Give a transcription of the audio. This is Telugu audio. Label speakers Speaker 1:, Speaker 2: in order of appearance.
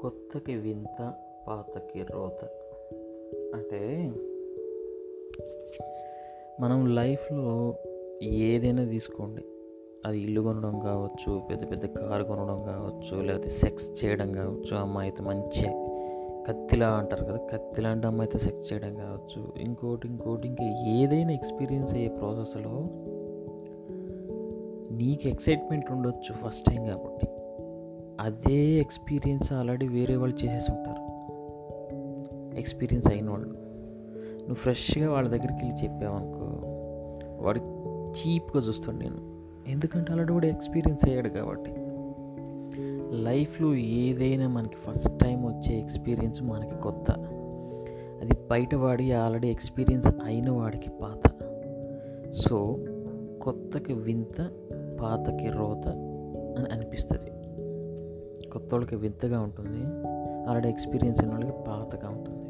Speaker 1: కొత్తకి వింత పాతకి రోత. అంటే మనం లైఫ్లో ఏదైనా తీసుకోండి. అది ఇల్లు కొనడం కావచ్చు పెద్ద పెద్ద కారు కొనడం కావచ్చు లేకపోతే సెక్స్ చేయడం కావచ్చు అమ్మాయితో మంచి కత్తిలా అంటారు కదా కత్తి లాంటి అమ్మాయితో సెక్స్ చేయడం కావచ్చు ఇంకోటి ఇంకోటి ఇంకా ఏదైనా ఎక్స్పీరియన్స్ అయ్యే ప్రాసెస్లో నీకు ఎక్సైట్మెంట్ ఉండొచ్చు ఫస్ట్ టైం కాబట్టి. అదే ఎక్స్పీరియన్స్ ఆల్రెడీ వేరే వాళ్ళు చేసేసి ఉంటారు. ఎక్స్పీరియన్స్ అయిన వాళ్ళు. నువ్వు ఫ్రెష్గా వాళ్ళ దగ్గరికి వెళ్ళి చెప్పావనుకో వాడు చీప్గా చూస్తాడు నేను ఎందుకంటే ఆల్రెడీ కూడా ఎక్స్పీరియన్స్ అయ్యాడు కాబట్టి. లైఫ్లో ఏదైనా మనకి ఫస్ట్ టైం వచ్చే ఎక్స్పీరియన్స్ మనకి కొత్త. అది బయటవాడి ఆల్రెడీ ఎక్స్పీరియన్స్ అయిన వాడికి పాత. సో కొత్తకి వింత పాతకి రోత అని అనిపిస్తుంది. కొత్త వాళ్ళకి వింతగా ఉంటుంది. ఆల్రెడీ ఎక్స్పీరియన్స్ ఉన్న వాళ్ళకి పాతగా ఉంటుంది.